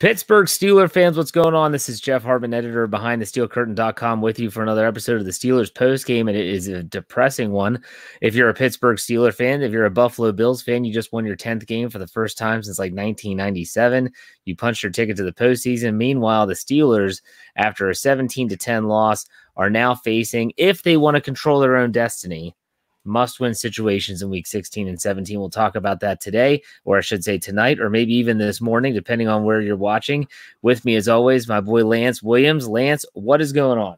Pittsburgh Steeler fans, what's going on? This is Jeff Hartman, editor behind the steelcurtain.com with you for another episode of the Steelers post game. And it is a depressing one. If you're a Pittsburgh Steeler fan, if you're a Buffalo Bills fan, you just won your 10th game for the first time since like 1997. You punched your ticket to the postseason. Meanwhile, the Steelers, after a 17 to 10 loss, are now facing, if they want to control their own destiny, must win situations in week 16 and 17. We'll talk about that today, or I should say tonight, or maybe even this morning, depending on where you're watching. With me, as always, my boy Lance Williams. Lance, what is going on?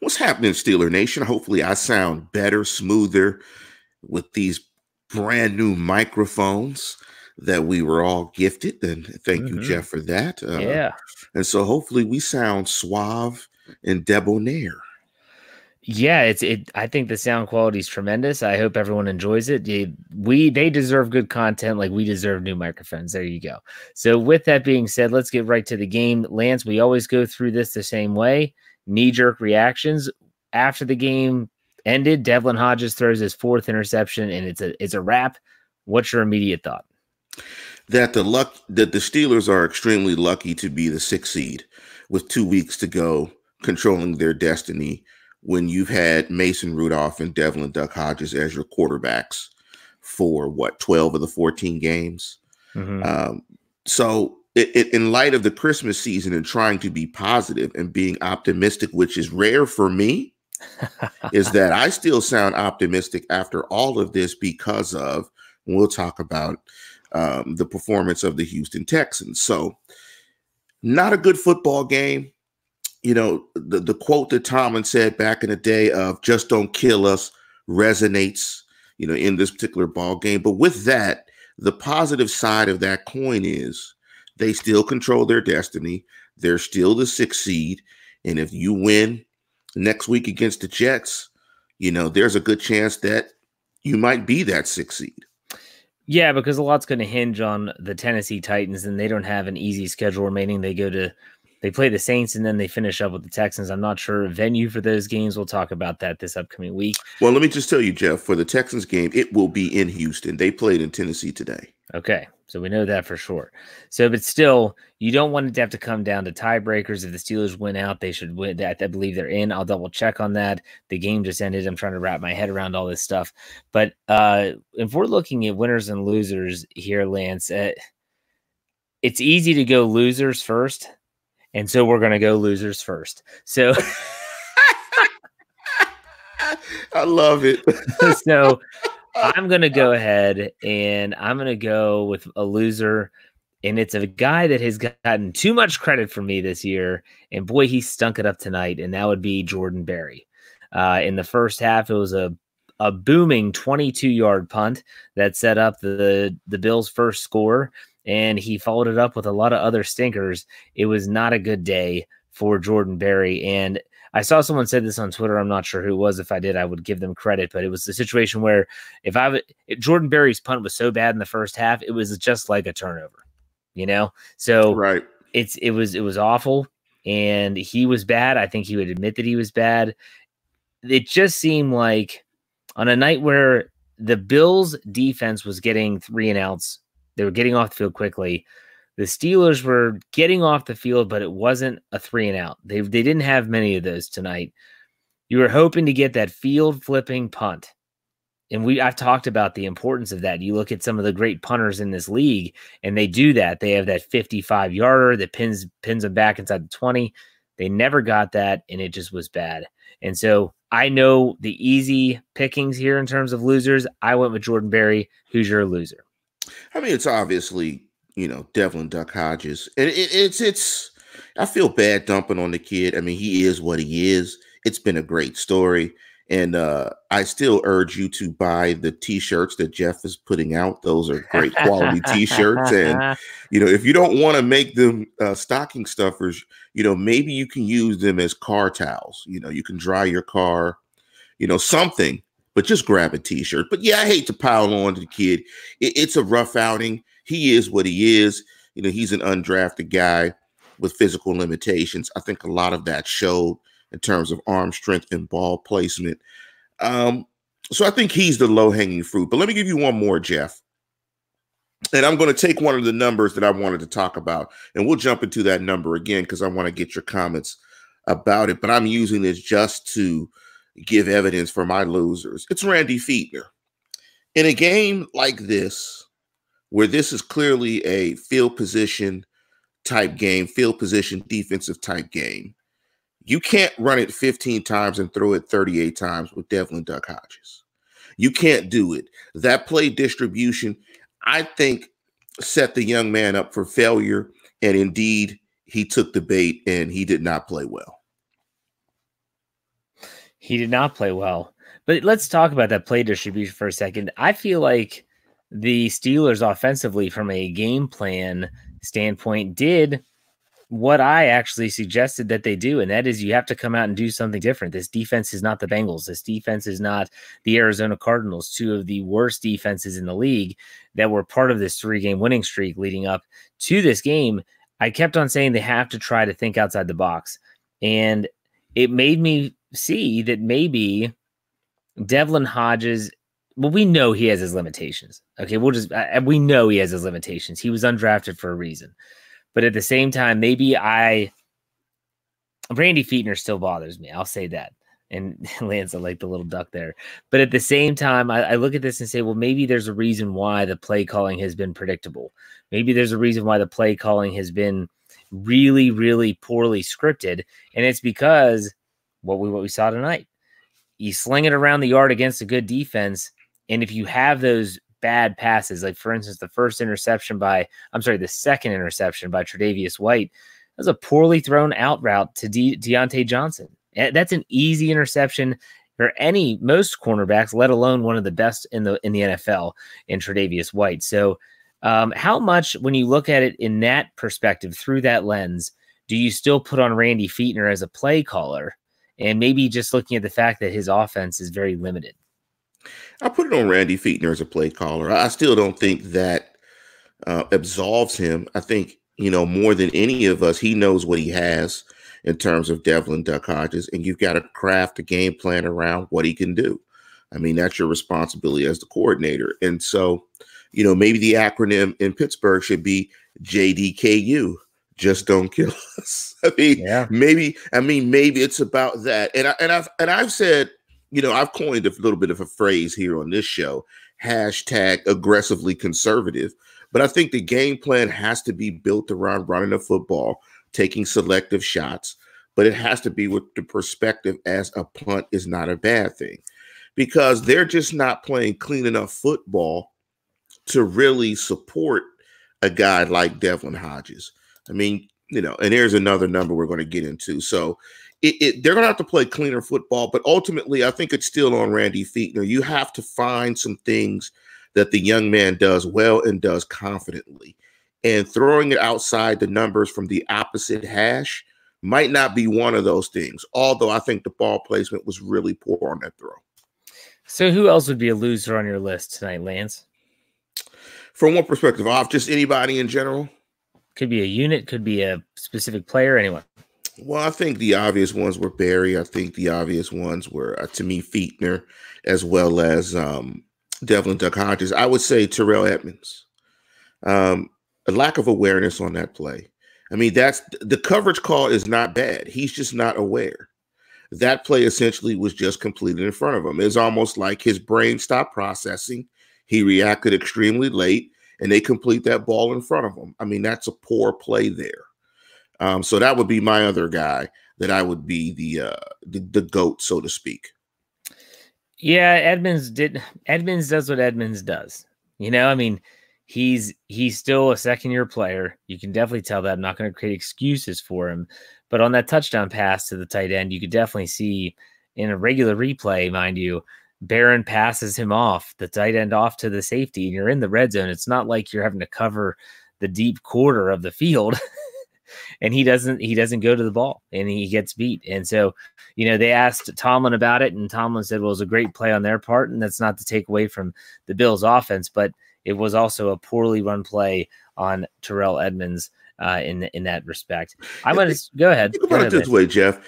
What's happening, Steeler Nation? Hopefully, I sound better, smoother with these brand new microphones that we were all gifted. And thank mm-hmm. you, Jeff, for that. Uh, yeah. And so hopefully we sound suave and debonair. Yeah, it's it. I think the sound quality is tremendous. I hope everyone enjoys it. We they deserve good content, like we deserve new microphones. There you go. So, with that being said, let's get right to the game. Lance, we always go through this the same way: knee jerk reactions after the game ended. Devlin Hodges throws his fourth interception, and it's a it's a wrap. What's your immediate thought? That the luck that the Steelers are extremely lucky to be the sixth seed with two weeks to go, controlling their destiny when you've had Mason Rudolph and Devlin Duck Hodges as your quarterbacks for what 12 of the 14 games. Mm-hmm. Um, so, it, it, in light of the Christmas season and trying to be positive and being optimistic, which is rare for me, is that I still sound optimistic after all of this because of, we'll talk about um, the performance of the Houston Texans. So, not a good football game you know, the, the quote that Tomlin said back in the day of just don't kill us resonates, you know, in this particular ball game. But with that, the positive side of that coin is they still control their destiny. They're still the sixth seed. And if you win next week against the Jets, you know, there's a good chance that you might be that sixth seed. Yeah, because a lot's going to hinge on the Tennessee Titans, and they don't have an easy schedule remaining. They go to they play the Saints and then they finish up with the Texans. I'm not sure venue for those games. We'll talk about that this upcoming week. Well, let me just tell you, Jeff, for the Texans game, it will be in Houston. They played in Tennessee today. Okay. So we know that for sure. So, but still, you don't want it to have to come down to tiebreakers. If the Steelers win out, they should win. I believe they're in. I'll double check on that. The game just ended. I'm trying to wrap my head around all this stuff. But uh, if we're looking at winners and losers here, Lance, uh, it's easy to go losers first and so we're going to go losers first. So I love it. so I'm going to go ahead and I'm going to go with a loser. And it's a guy that has gotten too much credit for me this year. And boy, he stunk it up tonight. And that would be Jordan Berry. Uh, in the first half, it was a a booming 22 yard punt that set up the the Bills' first score and he followed it up with a lot of other stinkers. It was not a good day for Jordan Berry. And I saw someone said this on Twitter. I'm not sure who it was. If I did, I would give them credit. But it was a situation where if I if Jordan Berry's punt was so bad in the first half, it was just like a turnover, you know. So right, it's it was it was awful, and he was bad. I think he would admit that he was bad. It just seemed like on a night where the Bills' defense was getting three and outs they were getting off the field quickly. The Steelers were getting off the field, but it wasn't a three and out. They they didn't have many of those tonight. You were hoping to get that field flipping punt. And we I've talked about the importance of that. You look at some of the great punters in this league, and they do that. They have that 55 yarder that pins pins them back inside the 20. They never got that, and it just was bad. And so I know the easy pickings here in terms of losers. I went with Jordan Berry. Who's your loser? I mean, it's obviously you know Devlin Duck Hodges, and it, it's it's. I feel bad dumping on the kid. I mean, he is what he is. It's been a great story, and uh, I still urge you to buy the T-shirts that Jeff is putting out. Those are great quality T-shirts, and you know, if you don't want to make them uh, stocking stuffers, you know, maybe you can use them as car towels. You know, you can dry your car. You know, something but just grab a t-shirt. But yeah, I hate to pile on to the kid. It, it's a rough outing. He is what he is. You know, he's an undrafted guy with physical limitations. I think a lot of that showed in terms of arm strength and ball placement. Um, so I think he's the low hanging fruit. But let me give you one more, Jeff. And I'm going to take one of the numbers that I wanted to talk about, and we'll jump into that number again because I want to get your comments about it. But I'm using this just to give evidence for my losers. It's Randy Fichtner. In a game like this, where this is clearly a field position type game, field position defensive type game, you can't run it 15 times and throw it 38 times with Devlin Duck Hodges. You can't do it. That play distribution, I think, set the young man up for failure. And indeed, he took the bait and he did not play well. He did not play well. But let's talk about that play distribution for a second. I feel like the Steelers offensively, from a game plan standpoint, did what I actually suggested that they do, and that is you have to come out and do something different. This defense is not the Bengals. This defense is not the Arizona Cardinals, two of the worst defenses in the league that were part of this three game winning streak leading up to this game. I kept on saying they have to try to think outside the box. And it made me see that maybe Devlin Hodges well, we know he has his limitations. Okay, we'll just we know he has his limitations. He was undrafted for a reason, but at the same time, maybe I Randy Fichtner still bothers me. I'll say that. And Lance, I like the little duck there. But at the same time, I, I look at this and say, well, maybe there's a reason why the play calling has been predictable. Maybe there's a reason why the play calling has been really, really poorly scripted, and it's because what we what we saw tonight. You sling it around the yard against a good defense and if you have those bad passes, like for instance, the first interception by, I'm sorry, the second interception by Tre'Davious White, that was a poorly thrown out route to De- Diontae Johnson. That's an easy interception for any most cornerbacks, let alone one of the best in the in the NFL in Tre'Davious White. So, um, how much when you look at it in that perspective through that lens, do you still put on Randy Fichtner as a play caller, and maybe just looking at the fact that his offense is very limited? I put it on Randy Fichtner as a play caller. I still don't think that uh, absolves him. I think, you know, more than any of us, he knows what he has in terms of Devlin Duck Hodges, and you've got to craft a game plan around what he can do. I mean, that's your responsibility as the coordinator. And so, you know, maybe the acronym in Pittsburgh should be JDKU. Just don't kill us. I mean, yeah. maybe. I mean, maybe it's about that. And I and I've and I've said you know, I've coined a little bit of a phrase here on this show hashtag aggressively conservative. But I think the game plan has to be built around running the football, taking selective shots, but it has to be with the perspective as a punt is not a bad thing because they're just not playing clean enough football to really support a guy like Devlin Hodges. I mean, you know, and there's another number we're going to get into. So it, it, they're going to have to play cleaner football, but ultimately, I think it's still on Randy Fichtner. You have to find some things that the young man does well and does confidently. And throwing it outside the numbers from the opposite hash might not be one of those things, although I think the ball placement was really poor on that throw. So, who else would be a loser on your list tonight, Lance? From what perspective? Off just anybody in general? Could be a unit, could be a specific player, anyone. Well, I think the obvious ones were Berry. I think the obvious ones were uh, to me Fichtner, as well as um, Devlin Duck Hodges. I would say Terrell Edmunds. Um, a lack of awareness on that play. I mean, that's the coverage call is not bad. He's just not aware. That play essentially was just completed in front of him. It's almost like his brain stopped processing. He reacted extremely late, and they complete that ball in front of them. I mean, that's a poor play there. Um, so that would be my other guy that I would be the uh, the, the goat, so to speak. Yeah, Edmunds did. Edmunds does what Edmunds does. You know, I mean, he's he's still a second year player. You can definitely tell that. I'm not going to create excuses for him, but on that touchdown pass to the tight end, you could definitely see in a regular replay, mind you, Barron passes him off the tight end off to the safety, and you're in the red zone. It's not like you're having to cover the deep quarter of the field. and he doesn't he doesn't go to the ball and he gets beat. And so, you know, they asked Tomlin about it, and Tomlin said, "Well, it was a great play on their part, and that's not to take away from the Bills' offense, but it was also a poorly run play on Terrell Edmunds uh, in in that respect." I'm to go ahead. Think about it this way, Jeff.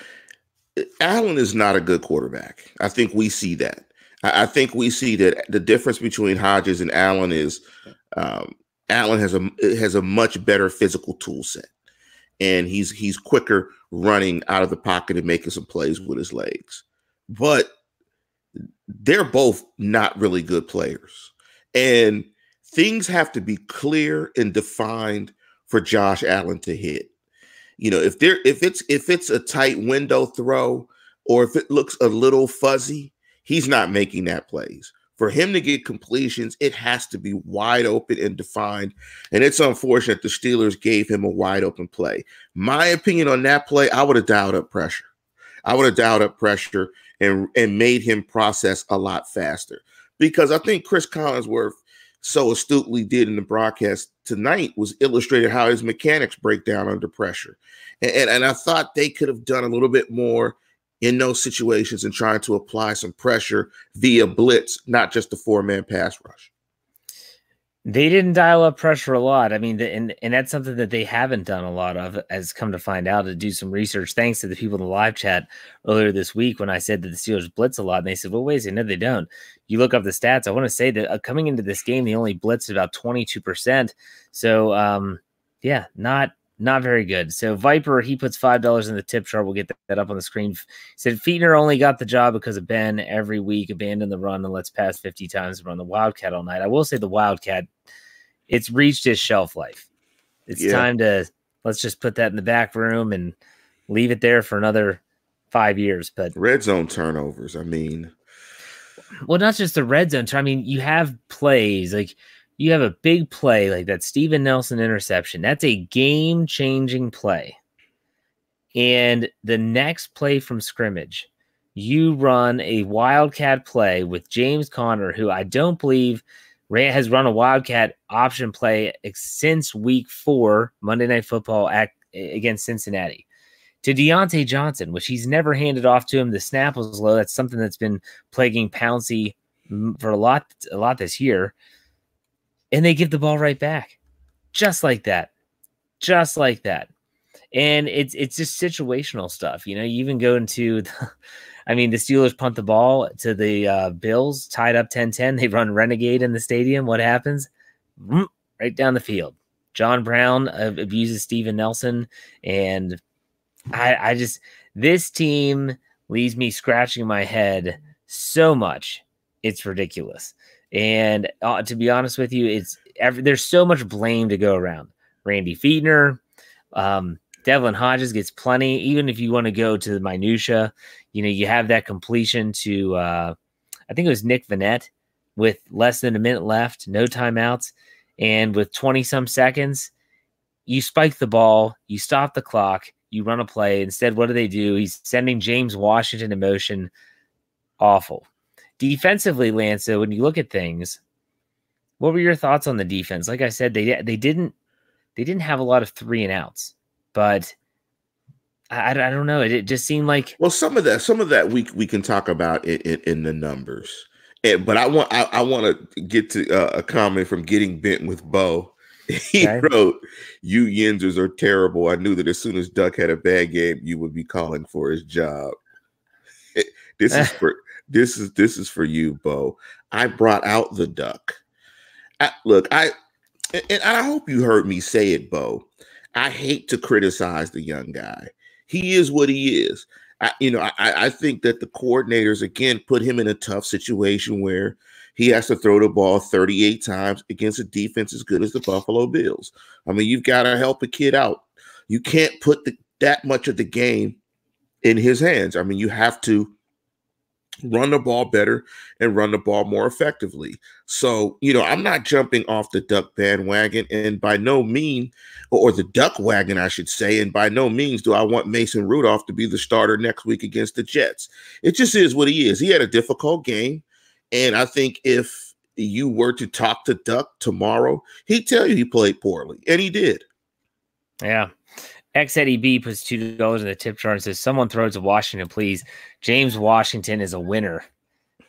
Allen is not a good quarterback. I think we see that. I, think we see that the difference between Hodges and Allen is um, Allen has a has a much better physical tool set, and he's he's quicker running out of the pocket and making some plays with his legs. But they're both not really good players, and things have to be clear and defined for Josh Allen to hit. You know, if there if it's if it's a tight window throw or if it looks a little fuzzy, he's not making that plays. For him to get completions, it has to be wide open and defined. And it's unfortunate the Steelers gave him a wide open play. My opinion on that play, I would have dialed up pressure. I would have dialed up pressure and, and made him process a lot faster. Because I think Chris Collinsworth so astutely did in the broadcast tonight was illustrated how his mechanics break down under pressure. And, and, and, I thought they could have done a little bit more in those situations and trying to apply some pressure via blitz, not just the four man pass rush. They didn't dial up pressure a lot. I mean, the, and and that's something that they haven't done a lot of, as come to find out to do some research. Thanks to the people in the live chat earlier this week when I said that the Steelers blitz a lot, and they said, "Well, wait a second, no, they don't." You look up the stats. I want to say that uh, coming into this game, they only blitzed about twenty two percent. So, um, yeah, not not very good. So Viper, he puts five dollars in the tip jar. We'll get that up on the screen. He said Fichtner only got the job because of Ben every week, abandon the run and let's pass 50 times and run the Wildcat all night. I will say the Wildcat it's reached its shelf life. It's yeah. time to let's just put that in the back room and leave it there for another five years. But red zone turnovers, I mean, well, not just the red zone. I mean, you have plays like you have a big play like that Steven Nelson interception. That's a game changing play. And the next play from scrimmage, you run a wildcat play with James Conner, who I don't believe has run a Wildcat option play since week four, Monday Night Football at, against Cincinnati. To Diontae Johnson, which he's never handed off to him. The snap was low. That's something that's been plaguing Pouncey for a lot, a lot this year. And they give the ball right back, just like that, just like that. And it's it's just situational stuff. You know, you even go into the, I mean, the Steelers punt the ball to the uh, Bills, tied up 10 10. They run Renegade in the stadium. What happens? Right down the field. John Brown uh, abuses Steven Nelson. And I, I just, this team leaves me scratching my head so much. It's ridiculous. And uh, to be honest with you, it's every, there's so much blame to go around. Randy Fichtner, um, Devlin Hodges gets plenty. Even if you want to go to the minutia, you know, you have that completion to uh, I think it was Nick Vannett with less than a minute left, no timeouts, and with 20 some seconds, you spike the ball, you stop the clock, you run a play. Instead, what do they do? He's sending James Washington in motion. Awful. Defensively, Lance, when you look at things, what were your thoughts on the defense? Like I said, they they didn't they didn't have a lot of three and outs, but I, I don't know. It, it, just seemed like well, some of that, some of that we we can talk about it, in, in the numbers. And, but I want I, I want to get to uh, a comment from getting bent with Bo. He okay. wrote, "You Yinzers are terrible. I knew that as soon as Duck had a bad game, you would be calling for his job." this is for this is this is for you, Bo. I brought out the Duck. I, look, I and I hope you heard me say it, Bo. I hate to criticize the young guy he is what he is. I, you know, I, I think that the coordinators again put him in a tough situation where he has to throw the ball 38 times against a defense as good as the Buffalo Bills. I mean, you've got to help a kid out. You can't put the, that much of the game in his hands. I mean, you have to run the ball better and run the ball more effectively. So, you know, I'm not jumping off the duck bandwagon and by no mean or the duck wagon, I should say, and by no means do I want Mason Rudolph to be the starter next week against the Jets. It just is what he is. He had a difficult game. And I think if you were to talk to Duck tomorrow, he'd tell you he played poorly, and he did. Yeah. X Eddie B puts two dollars in the tip jar and says, "Someone throws to Washington, please." James Washington is a winner.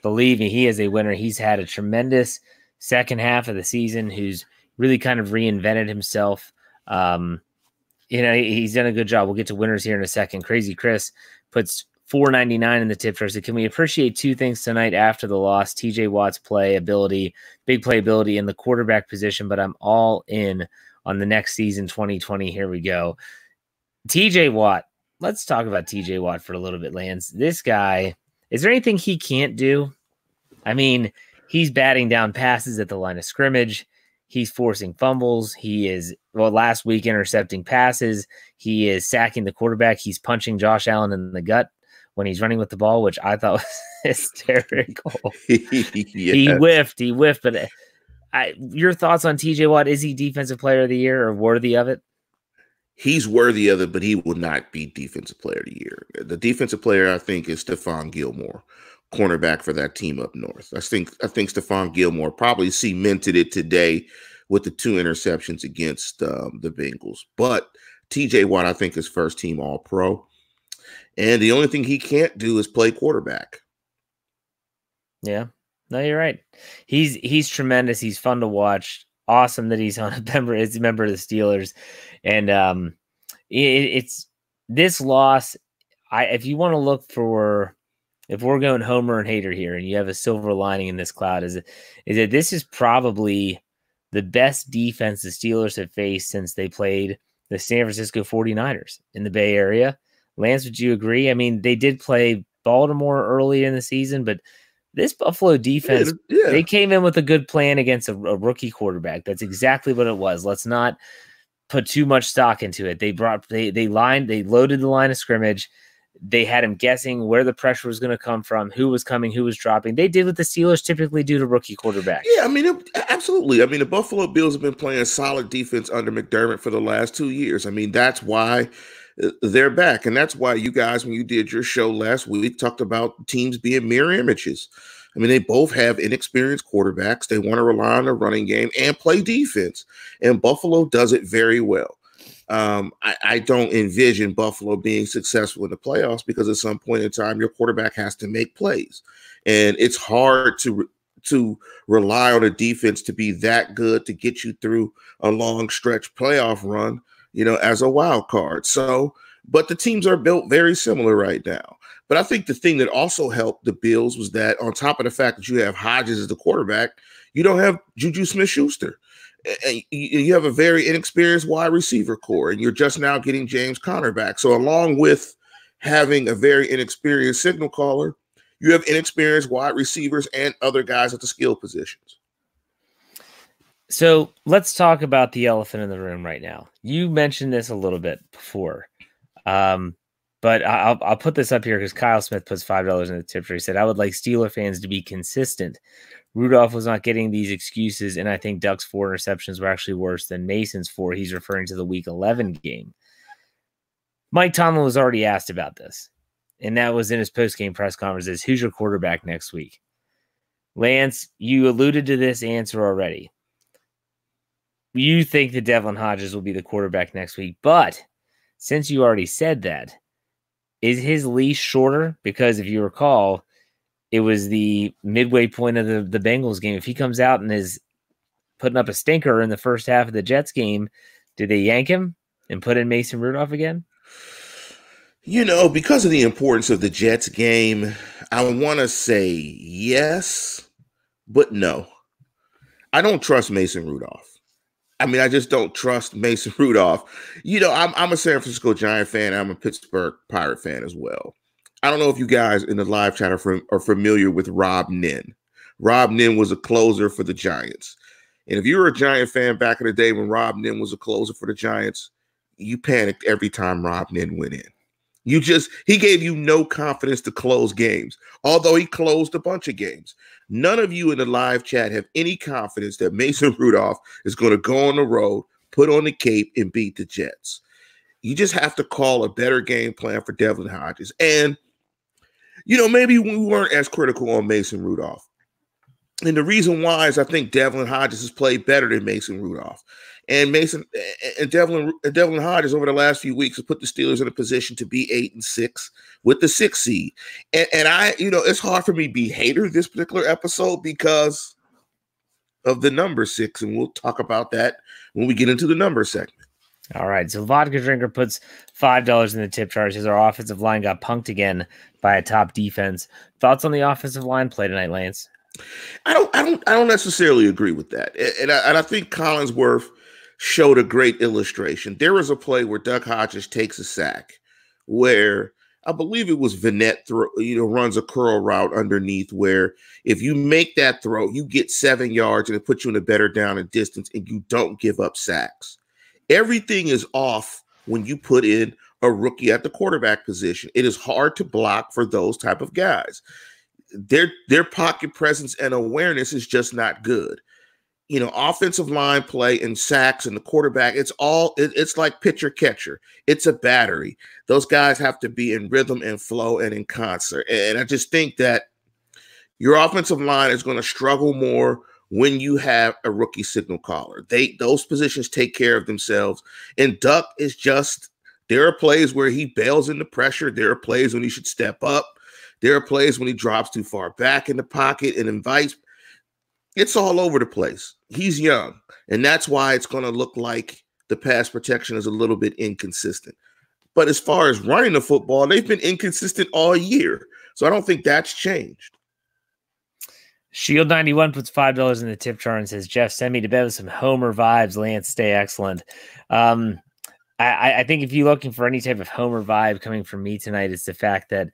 Believe me, he is a winner. He's had a tremendous second half of the season. Who's really kind of reinvented himself. Um, you know, he's done a good job. We'll get to winners here in a second. Crazy Chris puts 499 in the tip jar. So can we appreciate two things tonight after the loss? TJ Watt's play ability, big playability in the quarterback position, but I'm all in on the next season 2020. Here we go. TJ Watt. Let's talk about TJ Watt for a little bit, Lance. This guy, is there anything he can't do? I mean, he's batting down passes at the line of scrimmage. He's forcing fumbles. He is, well, last week intercepting passes. He is sacking the quarterback. He's punching Josh Allen in the gut when he's running with the ball, which I thought was hysterical. yes. He whiffed, he whiffed. But uh, I, your thoughts on TJ Watt? Is he defensive player of the year or worthy of it? He's worthy of it, but he will not be defensive player of the year. The defensive player, I think, is Stephon Gilmore, cornerback for that team up north. I think I think Stephon Gilmore probably cemented it today with the two interceptions against um, the Bengals. But TJ Watt, I think, is first team All Pro. And the only thing he can't do is play quarterback. Yeah. No, you're right. He's he's tremendous. He's fun to watch. Awesome that he's on a member as a member of the Steelers. And um it, it's this loss. I if you want to look for if we're going homer and hater here and you have a silver lining in this cloud, is is that this is probably the best defense the Steelers have faced since they played the San Francisco 49ers in the Bay Area. Lance, would you agree? I mean, they did play Baltimore early in the season, but this Buffalo defense, yeah, yeah. they came in with a good plan against a, a, rookie quarterback. That's exactly what it was. Let's not put too much stock into it. They brought they they lined they loaded the line of scrimmage. They had him guessing where the pressure was going to come from, who was coming, who was dropping. They did what the Steelers typically do to rookie quarterbacks. Yeah, I mean, it, absolutely. I mean, the Buffalo Bills have been playing solid defense under McDermott for the last two years. I mean, that's why they're back. And that's why you guys, when you did your show last week, talked about teams being mirror images. I mean, they both have inexperienced quarterbacks. They want to rely on the running game and play defense. And Buffalo does it very well. Um, I, I, don't envision Buffalo being successful in the playoffs because at some point in time, your quarterback has to make plays. And it's hard to to rely on a defense to be that good to get you through a long stretch playoff run you know, as a wild card. So, but the teams are built very similar right now. But I think the thing that also helped the Bills was that on top of the fact that you have Hodges as the quarterback, you don't have Juju Smith Schuster. You have a very inexperienced wide receiver corps, and you're just now getting James Conner back. So, along with having a very inexperienced signal caller, you have inexperienced wide receivers and other guys at the skill positions. So let's talk about the elephant in the room right now. You mentioned this a little bit before, um, but I'll, I'll put this up here because Kyle Smith puts five dollars in the tip. He said, "I would like Steeler fans to be consistent. Rudolph was not getting these excuses, and I think Duck's four interceptions were actually worse than Mason's four. He's referring to the Week 11 game. Mike Tomlin was already asked about this, and that was in his post game press conference. conferences. Who's your quarterback next week? Lance, you alluded to this answer already you think that Devlin Hodges will be the quarterback next week. But since you already said that, is his leash shorter? Because if you recall, it was the midway point of the, the Bengals game. If he comes out and is putting up a stinker in the first half of the Jets game, do they yank him and put in Mason Rudolph again? You know, because of the importance of the Jets game, I want to say yes, but no. I don't trust Mason Rudolph. I mean, I just don't trust Mason Rudolph. You know, I'm, I'm a San Francisco Giant fan. I'm a Pittsburgh Pirate fan as well. I don't know if you guys in the live chat are, from, are familiar with Robb Nen. Robb Nen was a closer for the Giants. And if you were a Giant fan back in the day when Robb Nen was a closer for the Giants, you panicked every time Robb Nen went in. You just, he gave you no confidence to close games, although he closed a bunch of games. None of you in the live chat have any confidence that Mason Rudolph is going to go on the road, put on the cape, and beat the Jets. You just have to call a better game plan for Devlin Hodges. And, you know, maybe we weren't as critical on Mason Rudolph. And the reason why is I think Devlin Hodges has played better than Mason Rudolph. And Mason and Devlin and Devlin Hodges over the last few weeks has put the Steelers in a position to be eight and six with the six seed. And, and I, you know, it's hard for me to be hater this particular episode because of the number six, and we'll talk about that when we get into the number segment. All right. So Vodka Drinker puts five dollars in the tip jar. Says our offensive line got punked again by a top defense. Thoughts on the offensive line play tonight, Lance? I don't, I don't, I don't necessarily agree with that, and I, and I think Collinsworth showed a great illustration. There was a play where Duck Hodges takes a sack, where I believe it was Vannett throw, you know, runs a curl route underneath where if you make that throw, you get seven yards and it puts you in a better down and distance, and you don't give up sacks. Everything is off when you put in a rookie at the quarterback position. It is hard to block for those type of guys. Their their pocket presence and awareness is just not good. You know, offensive line play and sacks and the quarterback, it's all it, it's like pitcher catcher. It's a battery. Those guys have to be in rhythm and flow and in concert. And I just think that your offensive line is going to struggle more when you have a rookie signal caller. They those positions take care of themselves. And Duck is just there are plays where he bails into pressure. There are plays when he should step up. There are plays when he drops too far back in the pocket and invites. It's all over the place. He's young, and that's why it's going to look like the pass protection is a little bit inconsistent. But as far as running the football, they've been inconsistent all year. So I don't think that's changed. Shield 91 puts $5 in the tip jar and says, Jeff, send me to bed with some Homer vibes. Lance, stay excellent. Um, I, I think if you're looking for any type of Homer vibe coming from me tonight, it's the fact that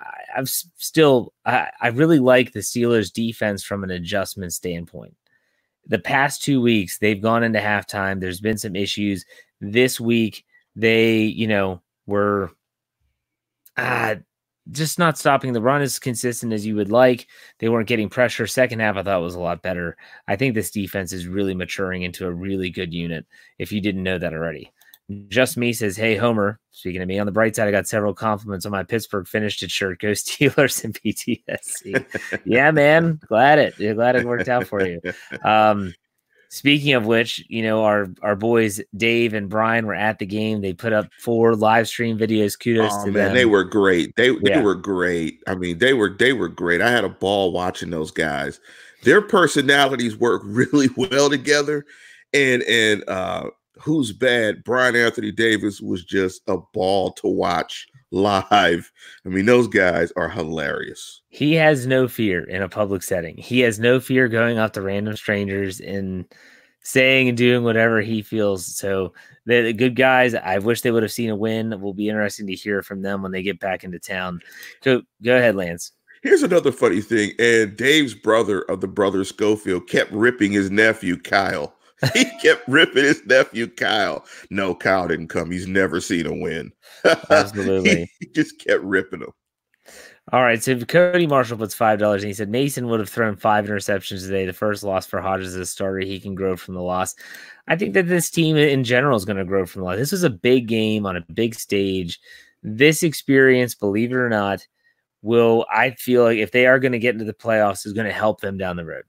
I, am still, I, I really like the Steelers defense from an adjustment standpoint. The past two weeks, they've gone into halftime. There's been some issues. This week, they, you know, were uh, just not stopping the run as consistent as you would like. They weren't getting pressure. Second half, I thought was a lot better. I think this defense is really maturing into a really good unit. If you didn't know that already, just me says, Hey, Homer. Speaking of me, on the bright side, I got several compliments on my Pittsburgh finished it shirt. Go Steelers and PTSD. yeah, man. Glad it. Glad it worked out for you. Um, Speaking of which, you know, our our boys Dave and Brian were at the game. They put up four live stream videos. Kudos oh, to man, them. They were great. They they yeah. were great. I mean, they were they were great. I had a ball watching those guys. Their personalities work really well together. And and uh who's bad? Brian Anthony Davis was just a ball to watch live. I mean, those guys are hilarious. He has no fear in a public setting. He has no fear going up to random strangers and saying and doing whatever he feels. So they're the good guys. I wish they would have seen a win. It will be interesting to hear from them when they get back into town. So go ahead, Lance. Here's another funny thing. And Dave's brother of the brother Schofield kept ripping his nephew Kyle he kept ripping his nephew Kyle. No, Kyle didn't come. He's never seen a win. Absolutely. he just kept ripping him. All right. So Cody Marshall puts five dollars and he said Mason would have thrown five interceptions today. The first loss for Hodges as a starter. He can grow from the loss. I think that this team in general is going to grow from the loss. This was a big game on a big stage. This experience, believe it or not, will I feel like if they are going to get into the playoffs, is going to help them down the road.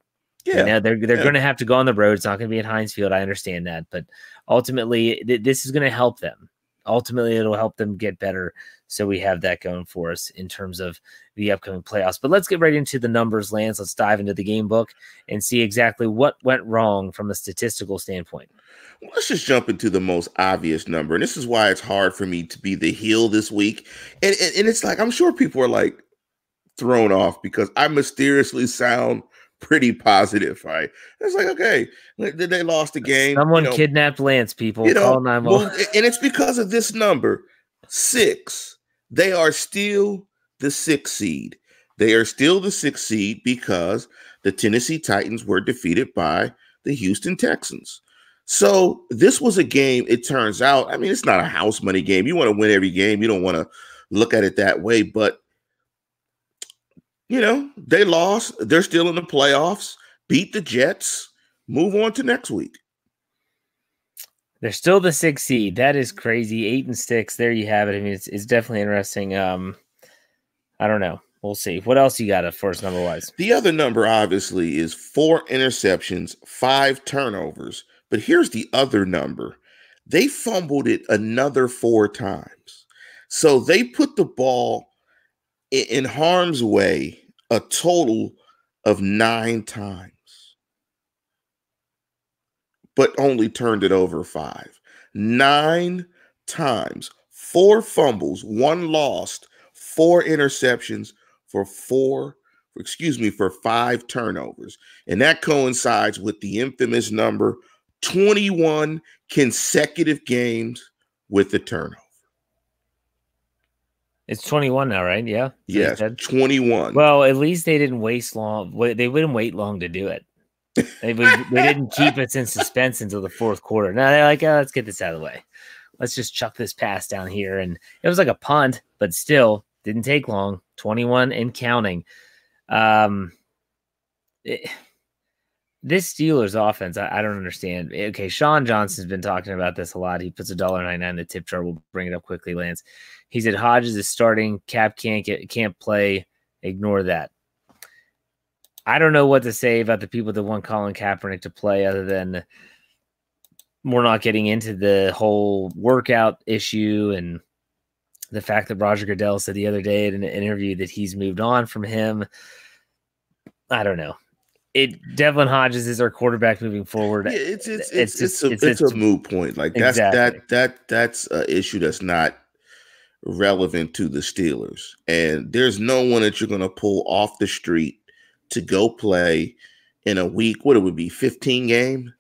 Yeah, know, they're they're yeah. going to have to go on the road. It's not going to be at Heinz Field. I understand that, but ultimately, th- this is going to help them. Ultimately, it'll help them get better. So we have that going for us in terms of the upcoming playoffs. But let's get right into the numbers, Lance. Let's dive into the game book and see exactly what went wrong from a statistical standpoint. Let's just jump into the most obvious number, and this is why it's hard for me to be the heel this week. And and, and it's like I'm sure people are like thrown off because I mysteriously sound pretty positive, right? It's like, okay, then they lost the game. Someone you know, kidnapped Lance, people. You know, well, and it's because of this number six. They are still the six seed. They are still the six seed because the Tennessee Titans were defeated by the Houston Texans. So this was a game, it turns out. I mean, it's not a house money game. You want to win every game. You don't want to look at it that way, but you know, they lost. They're still in the playoffs. Beat the Jets. Move on to next week. They're still the six seed. That is crazy. Eight and six. There you have it. I mean, it's, it's definitely interesting. Um, I don't know. We'll see. What else you got for us number wise? The other number, obviously, is four interceptions, five turnovers. But here's the other number they fumbled it another four times. So they put the ball in harm's way a total of nine times, but only turned it over five. nine times, four fumbles, one lost, four interceptions for four, excuse me, for five turnovers. And that coincides with the infamous number 21 consecutive games with the turnover. It's 21 now, right? Yeah. Yes, 21. Well, at least they didn't waste long. They wouldn't wait long to do it. They, they didn't keep us in suspense until the fourth quarter. Now they're like, oh, let's get this out of the way. Let's just chuck this pass down here. And it was like a punt, but still didn't take long. 21 and counting. Um, it, this Steelers offense, I, I, don't understand. Okay, Sean Johnson's been talking about this a lot. He puts a dollar ninety nine in the tip jar. We'll bring it up quickly, Lance. He said Hodges is starting. Cap can't get can't play. Ignore that. I don't know what to say about the people that want Colin Kaepernick to play, other than we're not getting into the whole workout issue and the fact that Roger Goodell said the other day in an interview that he's moved on from him. I don't know it Devlin Hodges is our quarterback moving forward. Yeah, it's it's it's it's, it's, a, it's, it's a moot point. Like that's exactly. that that that's an issue that's not relevant to the Steelers. And there's no one that you're going to pull off the street to go play in a week. What it would be, 15 game.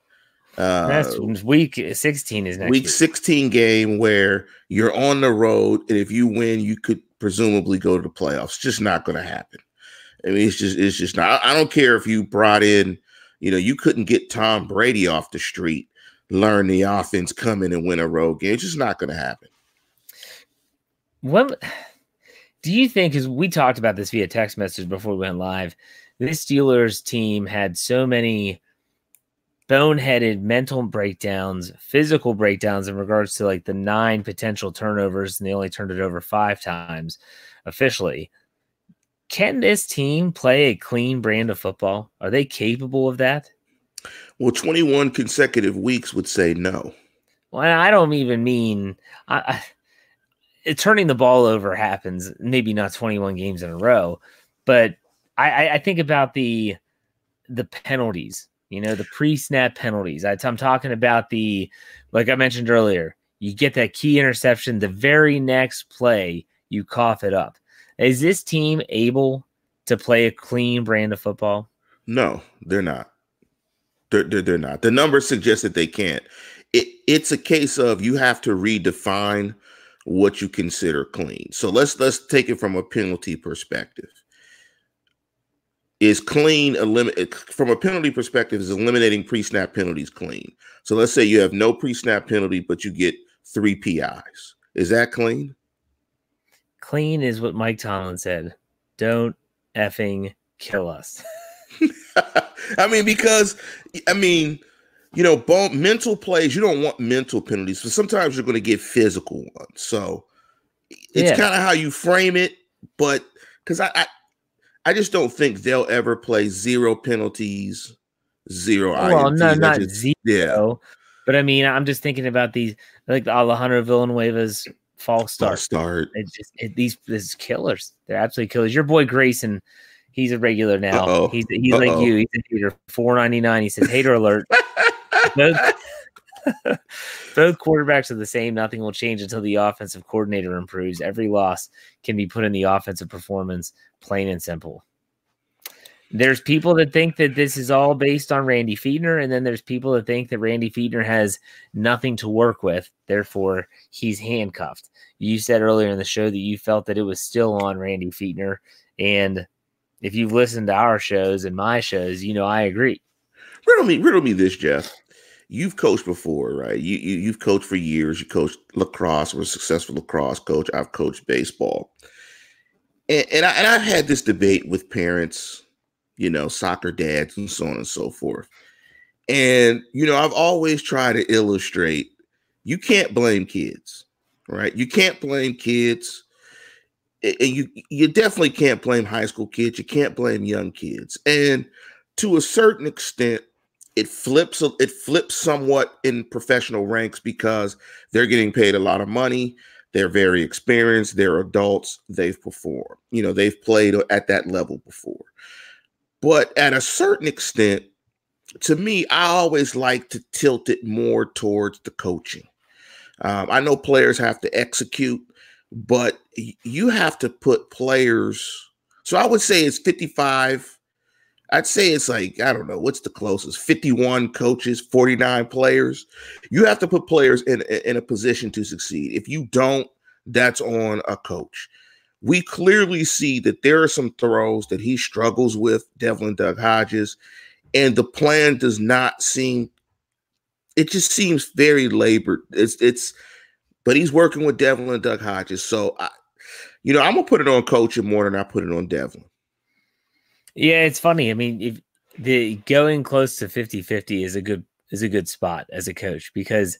Uh, that's week 16 is week, week 16 game where you're on the road, and if you win, you could presumably go to the playoffs. Just not going to happen. I mean, it's just it's just not. I don't care if you brought in, you know, you couldn't get Tom Brady off the street, learn the offense, come in and win a road game. It's just not going to happen. What do you think? Because we talked about this via text message before we went live. This Steelers team had so many boneheaded mental breakdowns, physical breakdowns in regards to like the nine potential turnovers, and they only turned it over five times officially can this team play a clean brand of football? Are they capable of that? Well, 21 consecutive weeks would say no. Well, I don't even mean I, I, turning the ball over happens, maybe not 21 games in a row, but I, I think about the the penalties, you know, the pre-snap penalties. I, I'm talking about the, like I mentioned earlier, you get that key interception, the very next play, you cough it up. Is this team able to play a clean brand of football? No, they're not. They're, they're, they're not. The numbers suggest that they can't. It, it's a case of you have to redefine what you consider clean. So let's let's take it from a penalty perspective. Is clean eliminate eh, from a penalty perspective? Is eliminating pre-snap penalties clean? So let's say you have no pre-snap penalty, but you get three PIs. Is that clean? Clean is what Mike Tomlin said. Don't effing kill us. I mean, because I mean, you know, bone, mental plays, you don't want mental penalties, but sometimes you're going to get physical ones. So it's yeah. kind of how you frame it, but because I, I, I just don't think they'll ever play zero penalties, zero. Oh, well, INTs. no, not just, zero. Yeah. But I mean, I'm just thinking about these, like the Alejandro Villanueva's false start. False start. It's just it, these these killers. They're absolutely killers. Your boy Grayson, he's a regular now. Uh-oh. He's he's Uh-oh. like you. He's a hater. Four ninety nine. He says hater alert. both, both quarterbacks are the same. Nothing will change until the offensive coordinator improves. Every loss can be put in the offensive performance. Plain and simple there's people that think that this is all based on Randy Fichtner, and then there's people that think that Randy Fichtner has nothing to work with, therefore he's handcuffed. You said earlier in the show that you felt that it was still on Randy Fichtner, and if you've listened to our shows and my shows, you know I agree. Riddle me, riddle me this, Jeff. You've coached before, right? You, you you've coached for years. You coached lacrosse, was a successful lacrosse coach. I've coached baseball, and and, I, and I've had this debate with parents you know, soccer dads and so on and so forth. And, you know, I've always tried to illustrate you can't blame kids, right? You can't blame kids. And you you definitely can't blame high school kids. You can't blame young kids. And to a certain extent, it flips it flips somewhat in professional ranks because they're getting paid a lot of money. They're very experienced. They're adults. They've performed. You know, they've played at that level before. But at a certain extent, to me, I always like to tilt it more towards the coaching. Um, I know players have to execute, but you have to put players. So I would say it's 55. I'd say it's like, I don't know, what's the closest? 51 coaches, 49 players. You have to put players in, in a position to succeed. If you don't, that's on a coach. We clearly see that there are some throws that he struggles with, Devlin Duck Hodges, and the plan does not seem it just seems very labored. It's it's but he's working with Devlin and Duck Hodges. So I you know, I'm gonna put it on coaching more than I put it on Devlin. Yeah, it's funny. I mean, if the going close to 50-50 is a good is a good spot as a coach because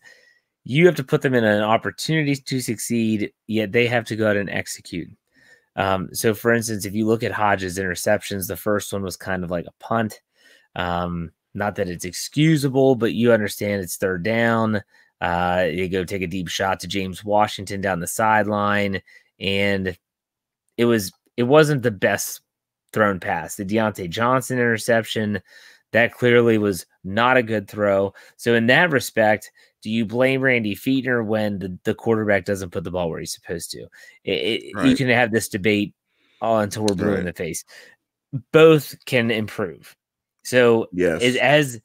you have to put them in an opportunity to succeed, yet they have to go out and execute. Um, so, for instance, if you look at Hodges' interceptions, the first one was kind of like a punt. Um, not that it's excusable, but you understand it's third down. Uh, you go take a deep shot to James Washington down the sideline, and it was it wasn't the best thrown pass. The Diontae Johnson interception that clearly was not a good throw. So in that respect, do you blame Randy Fichtner when the, the quarterback doesn't put the ball where he's supposed to? It, it, right. You can have this debate all until we're blue right. in the face. Both can improve. So yes, as, as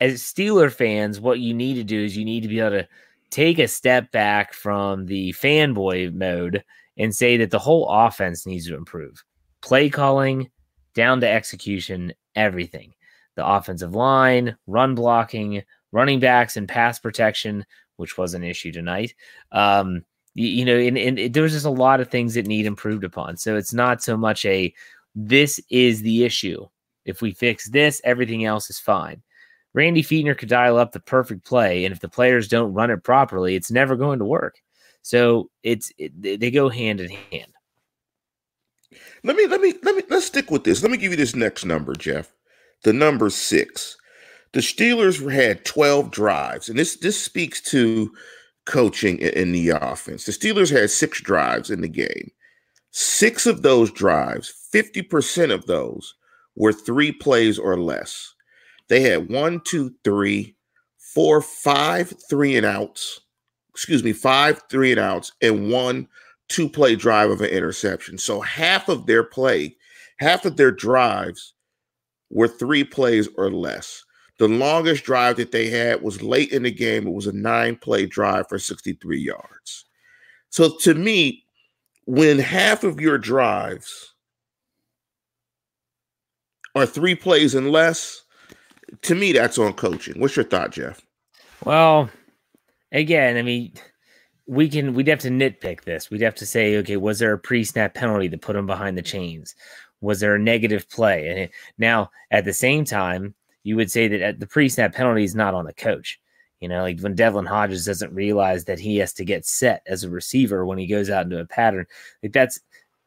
as Steeler fans, what you need to do is you need to be able to take a step back from the fanboy mode and say that the whole offense needs to improve. Play calling, down to execution, everything. The offensive line, run blocking, running backs, and pass protection, which was an issue tonight. Um, you, you know, and, and there was just a lot of things that need improved upon. So it's not so much a this is the issue. If we fix this, everything else is fine. Randy Fichtner could dial up the perfect play, and if the players don't run it properly, it's never going to work. So it's it, they go hand in hand. Let me let me let me let's stick with this. Let me give you this next number, Jeff. The number six. The Steelers had 12 drives, and this this speaks to coaching in the offense. The Steelers had six drives in the game. Six of those drives, 50% of those were three plays or less. They had one, two, three, four, five three and outs. Excuse me, five three and outs, and one two play drive of an interception. So half of their play, half of their drives were three plays or less. The longest drive that they had was late in the game. It was a nine play drive for 63 yards. So to me, when half of your drives are three plays and less, to me, that's on coaching. What's your thought, Jeff? Well, again, I mean, we can we'd have to nitpick this. We'd have to say, okay, was there a pre-snap penalty that put him behind the chains? Was there a negative play? And now, at the same time, you would say that uh, the pre-snap penalty is not on the coach. You know, like when Devlin Hodges doesn't realize that he has to get set as a receiver when he goes out into a pattern, like that's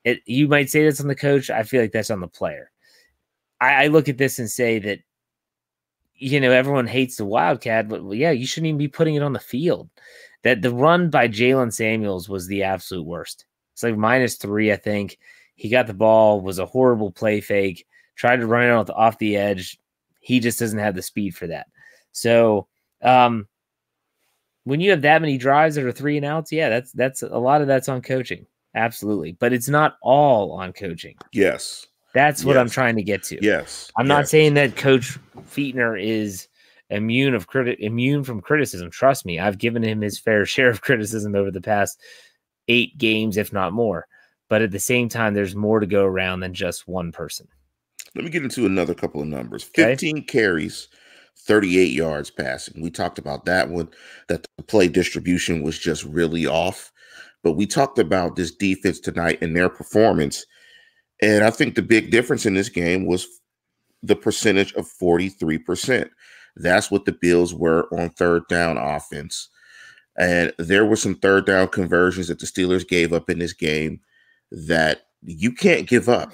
it. You might say that's on the coach. I feel like that's on the player. I, I look at this and say that you know everyone hates the Wildcat, but yeah, you shouldn't even be putting it on the field. That the run by Jaylen Samuels was the absolute worst. It's like minus three, I think. He got the ball, was a horrible play fake, tried to run it off the, off the edge. He just doesn't have the speed for that. So, um, when you have that many drives that are three and outs, yeah, that's that's a lot of that's on coaching. Absolutely. But it's not all on coaching. Yes. That's what yes. I'm trying to get to. Yes. I'm yes. not saying that Coach Fichtner is immune of criti- immune from criticism. Trust me, I've given him his fair share of criticism over the past eight games, if not more. But at the same time, there's more to go around than just one person. Let me get into another couple of numbers. 15 okay. carries, 38 yards passing. We talked about that one, that the play distribution was just really off. But we talked about this defense tonight and their performance and I think the big difference in this game was the percentage of 43%. That's what the Bills were on third down offense. And there were some third down conversions that the Steelers gave up in this game that you can't give up.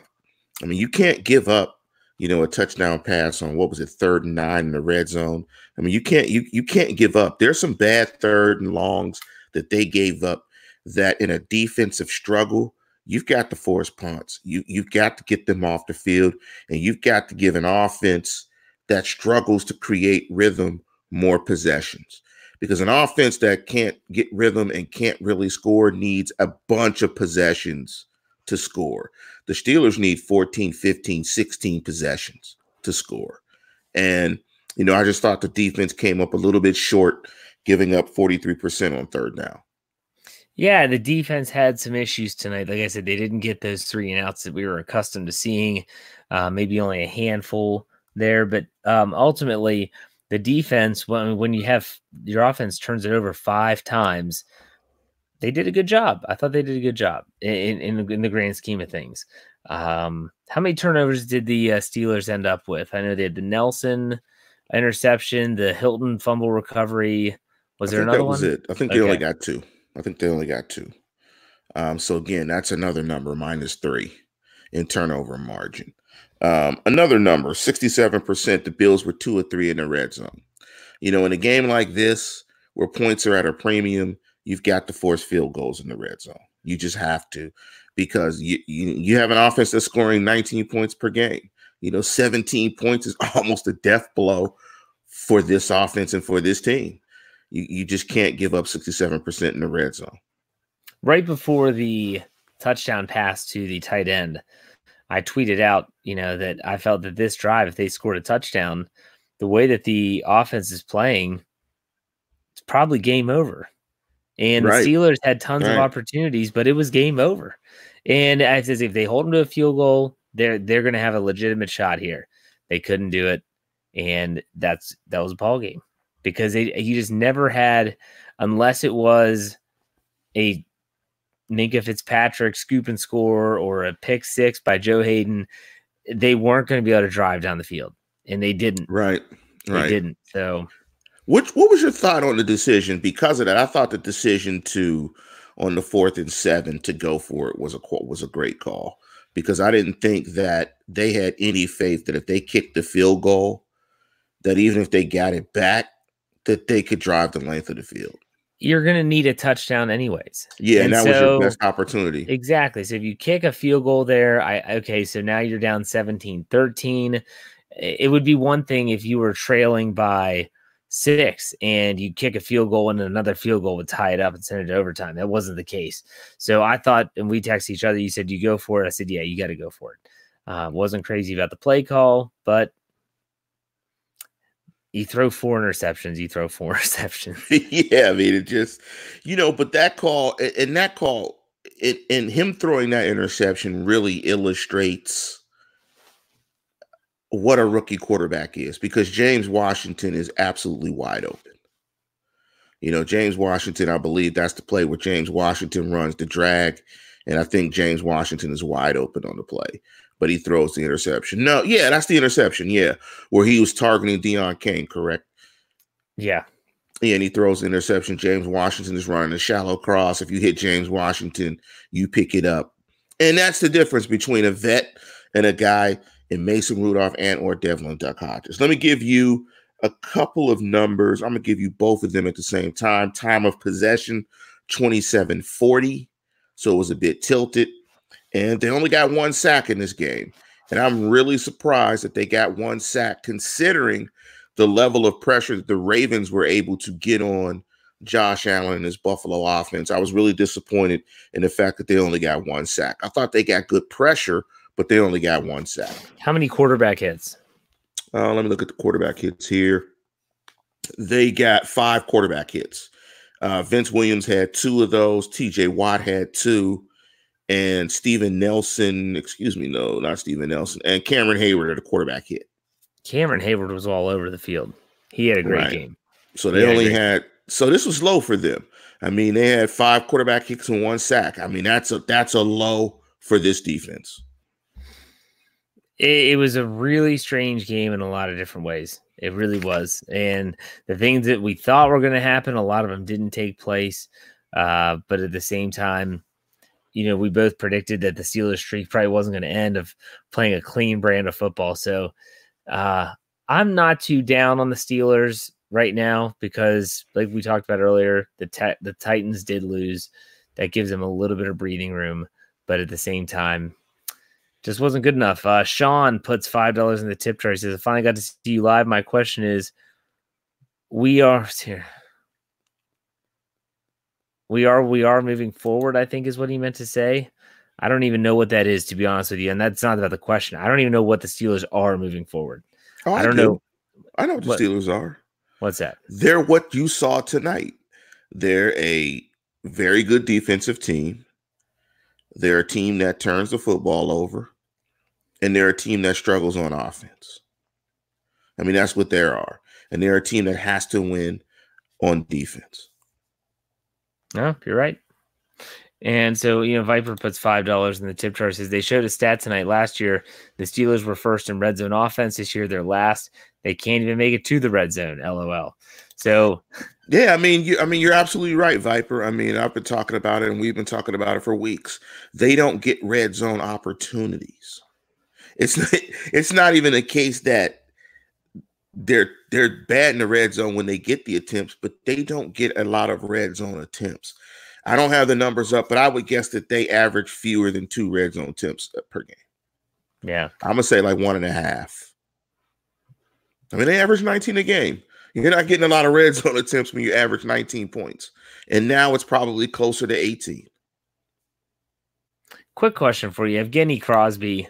I mean, you can't give up, you know, a touchdown pass on what was it, third and nine in the red zone. I mean, you can't you you can't give up. There's some bad third and longs that they gave up that in a defensive struggle you've got to force punts. You you've got to get them off the field, and you've got to give an offense that struggles to create rhythm more possessions. because an offense that can't get rhythm and can't really score needs a bunch of possessions to score. The Steelers need 14, 15, 16 possessions to score. And, you know, I just thought the defense came up a little bit short, giving up 43% on third down. Yeah, the defense had some issues tonight. Like I said, they didn't get those three and outs that we were accustomed to seeing. Uh, maybe only a handful there, but um, ultimately, the defense when when you have your offense turns it over five times, they did a good job. I thought they did a good job in in, in the grand scheme of things. Um, how many turnovers did the uh, Steelers end up with? I know they had the Nelson interception, the Hilton fumble recovery. Was there another that one? It? I think they okay. only got two. I think they only got two. Um, so again, that's another number minus three in turnover margin. Um, another number, 67%, the Bills were two or three in the red zone. You know, in a game like this, where points are at a premium, you've got to force field goals in the red zone. You just have to, because you, you, you have an offense that's scoring 19 points per game. You know, 17 points is almost a death blow for this offense and for this team. You, you just can't give up 67% in the red zone. Right before the touchdown pass to the tight end, I tweeted out, you know, that I felt that this drive, if they scored a touchdown, the way that the offense is playing, it's probably game over. And right. the Steelers had tons right. of opportunities, but it was game over. And as if they hold them to a field goal, they're they're going to have a legitimate shot here. They couldn't do it, and that's that was a ball game because they, he just never had, unless it was a Minkah Fitzpatrick scoop and score or a pick six by Joe Haden, they weren't going to be able to drive down the field, and they didn't. Right, right. They didn't. So, which what was your thought on the decision? Because of that, I thought the decision to on the fourth and seven to go for it was a was a great call because I didn't think that they had any faith that if they kicked the field goal, that even if they got it back, that they could drive the length of the field you're going to need a touchdown anyways. Yeah, and, and that so, was your best opportunity. Exactly. So if you kick a field goal there, I okay, so now you're down 17-13. It would be one thing if you were trailing by 6 and you kick a field goal and another field goal would tie it up and send it to overtime. That wasn't the case. So I thought and we texted each other, you said you go for it. I said, "Yeah, you got to go for it." Uh, wasn't crazy about the play call, but you throw four interceptions, you throw four interceptions. yeah, I mean, it just, you know, but that call and that call, it, and him throwing that interception really illustrates what a rookie quarterback is because James Washington is absolutely wide open. You know, James Washington, I believe that's the play where James Washington runs the drag, and I think James Washington is wide open on the play but he throws the interception. No, yeah, that's the interception. Yeah, where he was targeting Deon Cain, correct? Yeah. Yeah, and he throws the interception. James Washington is running a shallow cross. If you hit James Washington, you pick it up. And that's the difference between a vet and a guy in Mason Rudolph and or Devlin Duck Hodges. Let me give you a couple of numbers. I'm going to give you both of them at the same time. Time of possession, 2740. So it was a bit tilted and they only got one sack in this game. And I'm really surprised that they got one sack, considering the level of pressure that the Ravens were able to get on Josh Allen and his Buffalo offense. I was really disappointed in the fact that they only got one sack. I thought they got good pressure, but they only got one sack. How many quarterback hits? Uh, let me look at the quarterback hits here. They got five quarterback hits. Uh, Vince Williams had two of those. TJ Watt had two and Steven Nelson, excuse me, no, not Steven Nelson, and Cameron Heyward at a quarterback hit. Cameron Heyward was all over the field. He had a great right. game. So they only had so this was low for them. I mean, they had five quarterback kicks and one sack. I mean, that's a that's a low for this defense. It, it was a really strange game in a lot of different ways. It really was, and the things that we thought were going to happen, a lot of them didn't take place. Uh, but at the same time, you know, we both predicted that the Steelers streak probably wasn't going to end of playing a clean brand of football. So uh, I'm not too down on the Steelers right now because, like we talked about earlier, the te- the Titans did lose. That gives them a little bit of breathing room, but at the same time, just wasn't good enough. Uh, Sean puts five dollars in the tip jar. He says, "I finally got to see you live. My question is, we are here. We are we are moving forward. I think is what he meant to say. I don't even know what that is to be honest with you, and that's not about the question. I don't even know what the Steelers are moving forward. Oh, I, I don't do. know I know what the What- Steelers are. what's that. They're what you saw tonight. They're a very good defensive team. They're a team that turns the football over, and they're a team that struggles on offense. I mean, that's what they are. And they're a team that has to win on defense. No, you're right. And so, you know, Viper puts five dollars in the tip jar. Says they showed a stat tonight. Last year, the Steelers were first in red zone offense. This year, they're last. They can't even make it to the red zone. LOL. So Yeah, I mean, you, I mean, you're absolutely right, Viper. I mean, I've been talking about it, and we've been talking about it for weeks. They don't get red zone opportunities. It's not, it's not even a case that they're they're bad in the red zone when they get the attempts, but they don't get a lot of red zone attempts. I don't have the numbers up, but I would guess that they average fewer than two red zone attempts uh, per game. yeah, I'm gonna say like one and a half. I mean, they average 19 a game. You're not getting a lot of red zone attempts when you average 19 points, and now it's probably closer to 18. quick question for you. Evgeny Crosby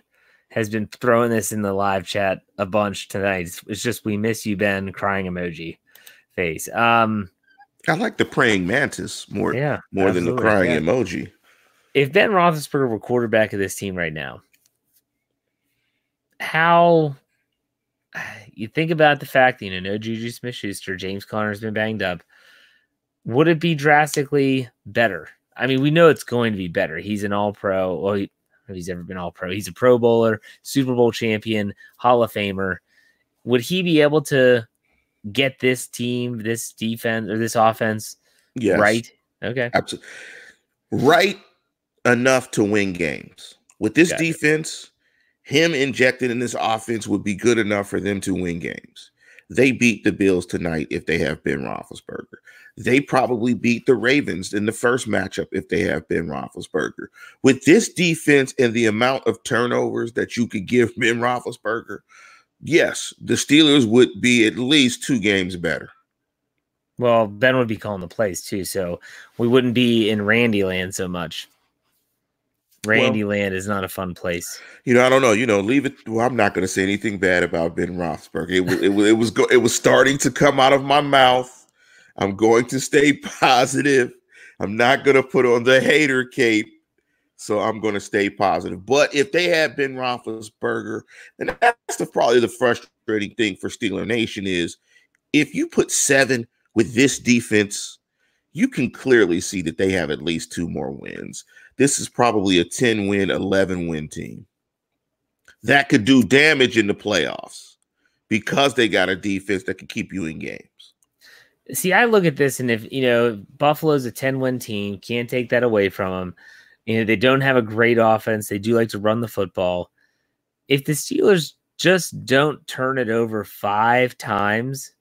has been throwing this in the live chat a bunch tonight. It's, it's just we miss you, Ben, crying emoji face. Um, I like the praying mantis more yeah, more than the crying yeah. emoji. if Ben Roethlisberger were quarterback of this team right now, how you think about the fact that you know no Juju Smith Schuster, James Conner's been banged up, would it be drastically better? I mean, we know it's going to be better. He's an all pro. Well, he, I don't know if he's ever been all pro. He's a pro bowler, Super Bowl champion, Hall of Famer. Would he be able to get this team, this defense, or this offense Yes, right? Okay. absolutely right enough to win games. With this Gotcha. defense, him injected in this offense would be good enough for them to win games. They beat the Bills tonight if they have Ben Roethlisberger. They probably beat the Ravens in the first matchup if they have Ben Roethlisberger. With this defense and the amount of turnovers that you could give Ben Roethlisberger, yes, the Steelers would be at least two games better. Well, Ben would be calling the plays too, so we wouldn't be in Randy Land so much. Randy Land is not a fun place. You know, I don't know. You know, leave it. Well, I'm not going to say anything bad about Ben Roethlisberger. It was, it was, it was, go, it was starting to come out of my mouth. I'm going to stay positive. I'm not going to put on the hater cape. So I'm going to stay positive. But if they had Ben Roethlisberger, and that's the, probably the frustrating thing for Steeler Nation is if you put seven with this defense, you can clearly see that they have at least two more wins. This is probably a 10 win, 11 win team that could do damage in the playoffs because they got a defense that can keep you in games. See, I look at this, and if you know Buffalo's a 10 win team, can't take that away from them. You know, they don't have a great offense. They do like to run the football. If the Steelers just don't turn it over five times,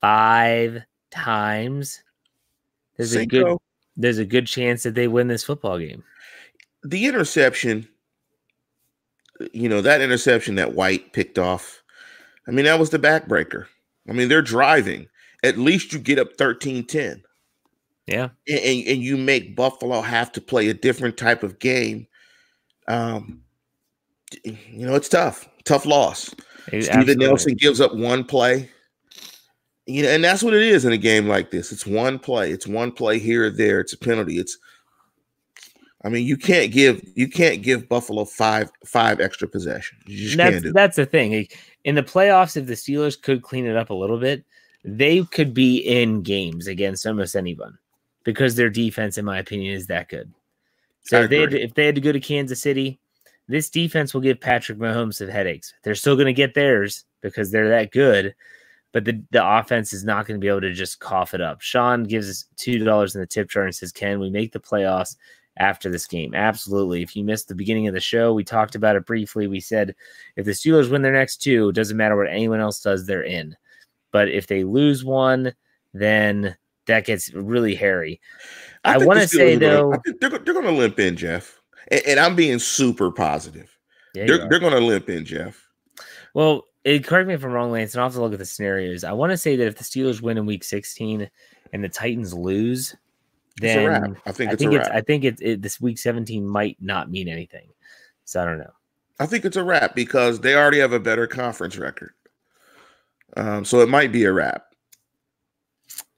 five times, there's a good Cinco, there's a good chance that they win this football game. the interception, you know, that interception that White picked off, I mean, that was the backbreaker. I mean, they're driving. At least you get up 13 10. Yeah. and, and, and you make Buffalo have to play a different type of game. Um, you know, it's tough, tough loss. Steven. Nelson gives up one play. You know, and that's what it is in a game like this. It's one play. It's one play here or there. It's a penalty. It's I mean, you can't give you can't give Buffalo five five extra possessions. You just that's can't do. that's the thing. In the playoffs, if the Steelers could clean it up a little bit, they could be in games against almost anyone because their defense, in my opinion, is that good. So if they, had to, if they had to go to Kansas City, this defense will give Patrick Mahomes some headaches. They're still going to get theirs because they're that good, but the, the offense is not going to be able to just cough it up. Sean gives us $2 in the tip jar and says, Can we make the playoffs after this game? Absolutely. If you missed the beginning of the show, we talked about it briefly. We said if the Steelers win their next two, it doesn't matter what anyone else does, they're in. But if they lose one, then that gets really hairy. I think wanna say, are gonna- though- I think they're, they're going to limp in, Jeff. And, and I'm being super positive. Yeah, They're, they're going to limp in, Jeff. Well, it, correct me if I'm wrong, Lance, and I'll have to look at the scenarios. I want to say that if the Steelers win in week 16 and the Titans lose, then I think I it's think a it's wrap. I think it's it, this week 17 might not mean anything. So I don't know. I think it's a wrap because they already have a better conference record. Um, so it might be a wrap.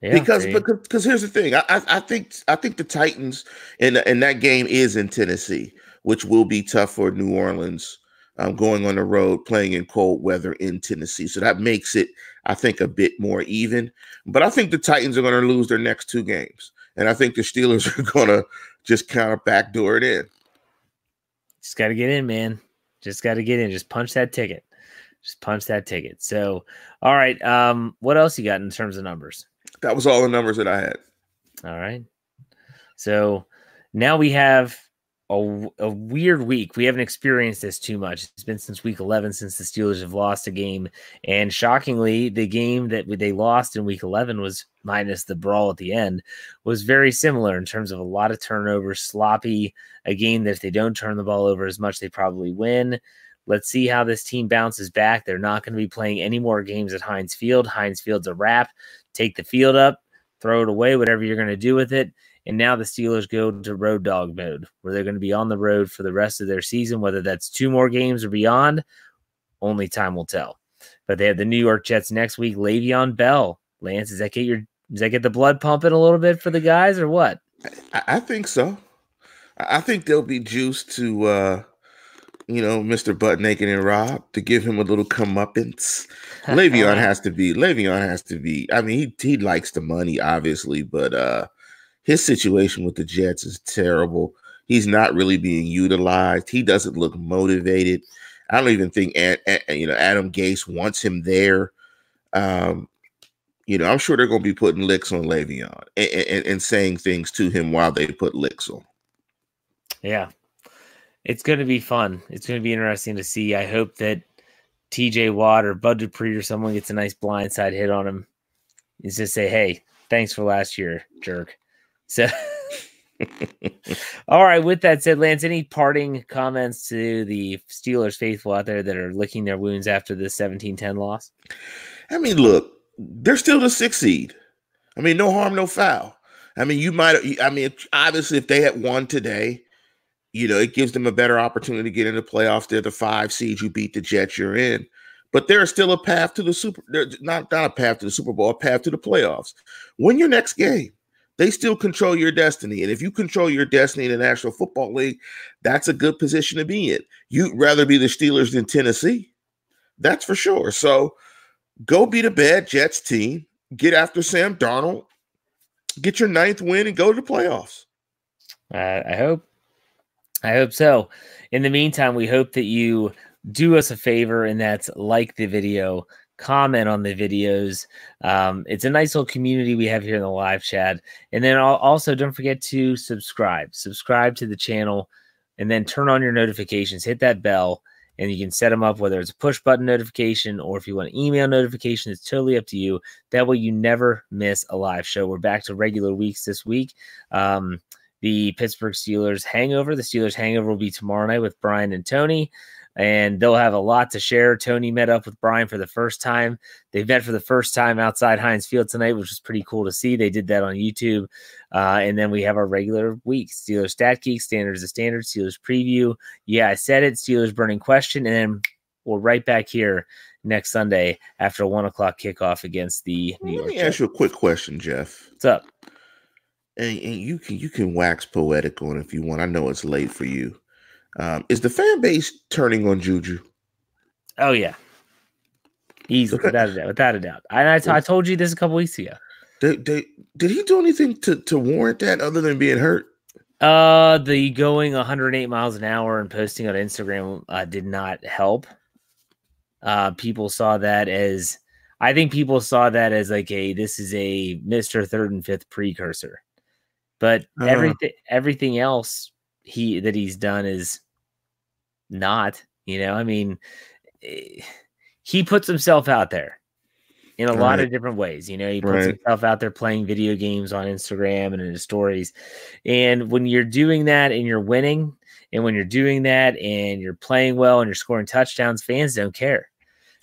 Yeah, because because because here's the thing. I, I I think I think the Titans and and that game is in Tennessee, which will be tough for New Orleans um, going on the road playing in cold weather in Tennessee. So that makes it I think a bit more even. But I think the Titans are going to lose their next two games, and I think the Steelers are going to just kind of backdoor it in. just got to get in, man. Just got to get in. Just punch that ticket. Just punch that ticket. So, all right. Um, what else you got in terms of numbers? That was all the numbers that I had. All right. So now we have a, a weird week. We haven't experienced this too much. It's been since week 11 since the Steelers have lost a game. And shockingly, the game that they lost in week 11 was minus the brawl at the end, was very similar in terms of a lot of turnovers, sloppy, a game that if they don't turn the ball over as much, they probably win. Let's see how this team bounces back. They're not going to be playing any more games at Heinz Field. Heinz Field's a wrap. Take the field up, throw it away, whatever you're going to do with it. And now the Steelers go to road dog mode, where they're going to be on the road for the rest of their season, whether that's two more games or beyond. Only time will tell. But they have the New York Jets next week. Le'Veon Bell, Lance, does that get your does that get the blood pumping a little bit for the guys or what? I, I think so. I think they'll be juiced to uh you know, Mr. Butt Naked and Rob to give him a little comeuppance. Le'Veon has to be Le'Veon has to be. I mean, he he likes the money, obviously, but uh his situation with the Jets is terrible. He's not really being utilized. He doesn't look motivated. I don't even think you know Adam Gase wants him there. Um, you know, I'm sure they're going to be putting licks on Le'Veon and, and, and saying things to him while they put licks on. Yeah. It's going to be fun. It's going to be interesting to see. I hope that TJ Watt or Bud Dupree or someone gets a nice blindside hit on him. Is just say, hey, thanks for last year, jerk. So, all right. With that said, Lance, any parting comments to the Steelers faithful out there that are licking their wounds after the 17 10 loss? I mean, look, they're still the sixth seed. I mean, no harm, no foul. I mean, you might. I mean, obviously, if they had won today, you know, it gives them a better opportunity to get into the playoffs. They're the five seed. You beat the Jets, you're in. But there's still a path to the super. Not not a path to the Super Bowl, a path to the playoffs. Win your next game. They still control your destiny, and if you control your destiny in the National Football League, that's a good position to be in. You'd rather be the Steelers than Tennessee. That's for sure. So go beat a bad Jets team. Get after Sam Darnold. Get your ninth win and go to the playoffs. Uh, I hope. I hope so. In the meantime, we hope that you do us a favor and that's like the video, comment on the videos. Um, it's a nice little community we have here in the live chat. And then also don't forget to subscribe. Subscribe to the channel and then turn on your notifications. Hit that bell and you can set them up whether it's a push button notification or if you want an email notification, it's totally up to you. That way you never miss a live show. We're back to regular weeks this week. Um, the Pittsburgh Steelers hangover. The Steelers hangover will be tomorrow night with Brian and Tony, and they'll have a lot to share. Tony met up with Brian for the first time. They met for the first time outside Heinz Field tonight, which was pretty cool to see. They did that on YouTube. Uh, and then we have our regular week Steelers Stat Geek, Standards of Standard, Steelers Preview. Yeah, I said it. Steelers Burning Question. And then we're right back here next Sunday after a one o'clock kickoff against the New Let York me Jets. ask you a quick question, Jeff. What's up? And, and you can you can wax poetic on if you want. I know it's late for you. Um, is the fan base turning on Juju? Oh yeah, easily without a doubt. Without a doubt. I, I, t- I told you this a couple weeks ago. Did, did, did he do anything to, to warrant that other than being hurt? Uh, the going 108 miles an hour and posting on Instagram uh, did not help. Uh, people saw that as I think people saw that as like a this is a Mister Third and Fifth precursor, but Uh. everything everything else he that he's done is not. You know, I mean, eh, he puts himself out there in a lot of different ways. You know, he puts Right. himself out there playing video games on Instagram and in his stories. And when you're doing that and you're winning, and when you're doing that and you're playing well and you're scoring touchdowns, fans don't care.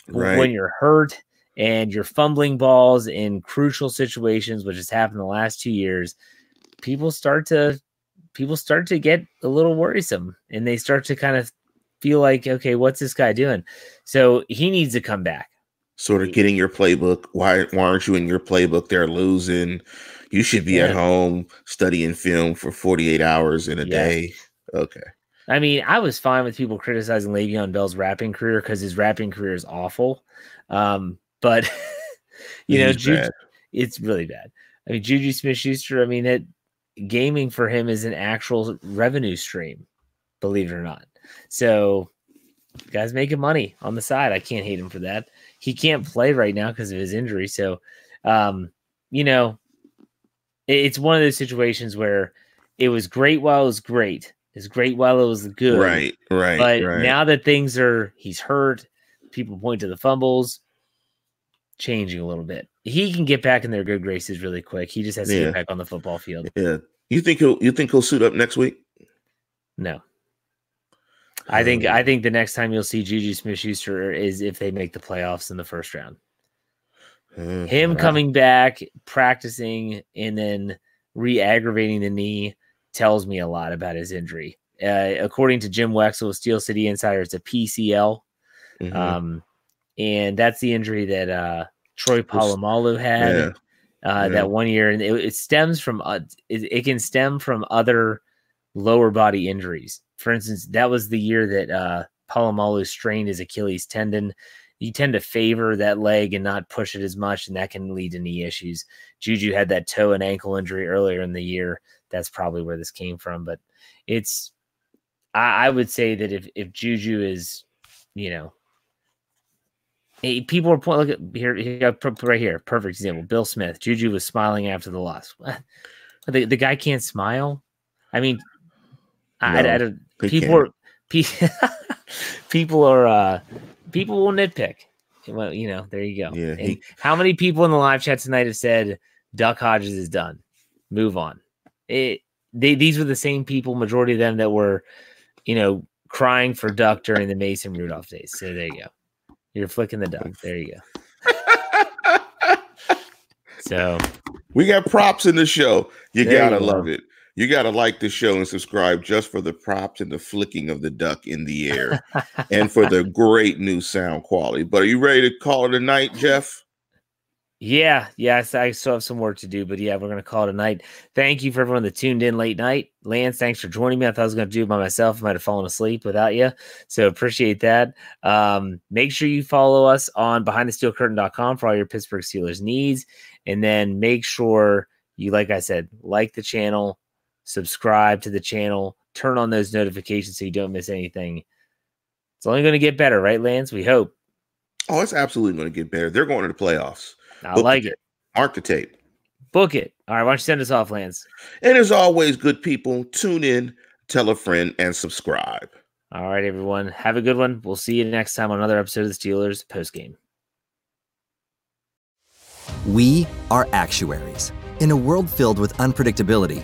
Right. When you're hurt and you're fumbling balls in crucial situations, which has happened the last two years, people start to people start to get a little worrisome and they start to kind of feel like, okay, what's this guy doing? So he needs to come back. Sort of getting your playbook. Why, why aren't you in your playbook? They're losing. You should be yeah. at home studying film for 48 hours in a yeah. day. Okay. I mean, I was fine with people criticizing Le'Veon Bell's rapping career because his rapping career is awful. Um, but you know, Juju, it's really bad. I mean, Juju Smith Schuster, I mean, it gaming for him is an actual revenue stream, believe it or not. So guys making money on the side. I can't hate him for that. He can't play right now because of his injury. So um, you know, it's one of those situations where it was great while it was great. It's great while it was good. Right, right. But right. now that things are he's hurt, people point to the fumbles, changing a little bit. He can get back in their good graces really quick. He just has to yeah. get back on the football field. Yeah. You think he'll you think he'll suit up next week? No. I think I think the next time you'll see Juju Smith Schuster is if they make the playoffs in the first round. Mm, Him coming back, practicing, and then re-aggravating the knee tells me a lot about his injury. Uh, according to Jim Wexell, Steel City Insider, it's a PCL. Mm-hmm. Um, and that's the injury that uh, Troy Polamalu had yeah. Uh, yeah. that one year, and it, it stems from uh, it, it, can stem from other lower body injuries. For instance, that was the year that uh, Polamalu strained his Achilles tendon. You tend to favor that leg and not push it as much, and that can lead to knee issues. Juju had that toe and ankle injury earlier in the year. That's probably where this came from. But it's, I, I would say that if if Juju is, you know, Hey, people are pointing. Look at here, here, right here. Perfect example. Bill Smith. Juju was smiling after the loss. The, the guy can't smile. I mean, no, I, I, don't. People are people are uh, people will nitpick. Well, you know, there you go. Yeah. He, how many people in the live chat tonight have said Duck Hodges is done? Move on. It. They these were the same people, majority of them that were, you know, crying for Duck during the Mason Rudolph days. So there you go. You're flicking the duck. There you go. so we got props in the show. You gotta you love it. You gotta like the show and subscribe just for the props and the flicking of the duck in the air and for the great new sound quality. But are you ready to call it a night, Jeff? Yeah, yes, I still have some work to do, but yeah, we're gonna call it a night. Thank you for everyone that tuned in late night. Lance, thanks for joining me. I thought I was gonna do it by myself. I might have fallen asleep without you. So appreciate that. Um, make sure you follow us on behindthesteelcurtain.com for all your Pittsburgh Steelers needs. And then make sure you, like I said, like the channel, subscribe to the channel, turn on those notifications so you don't miss anything. It's only gonna get better, right, Lance? We hope. Oh, it's absolutely gonna get better. They're going to the playoffs. I Book like it. Mark the tape. Book it. All right. Why don't you send us off, Lance? And as always, good people, tune in, tell a friend, and subscribe. All right, everyone. Have a good one. We'll see you next time on another episode of the Steelers post game. We are actuaries. In a world filled with unpredictability,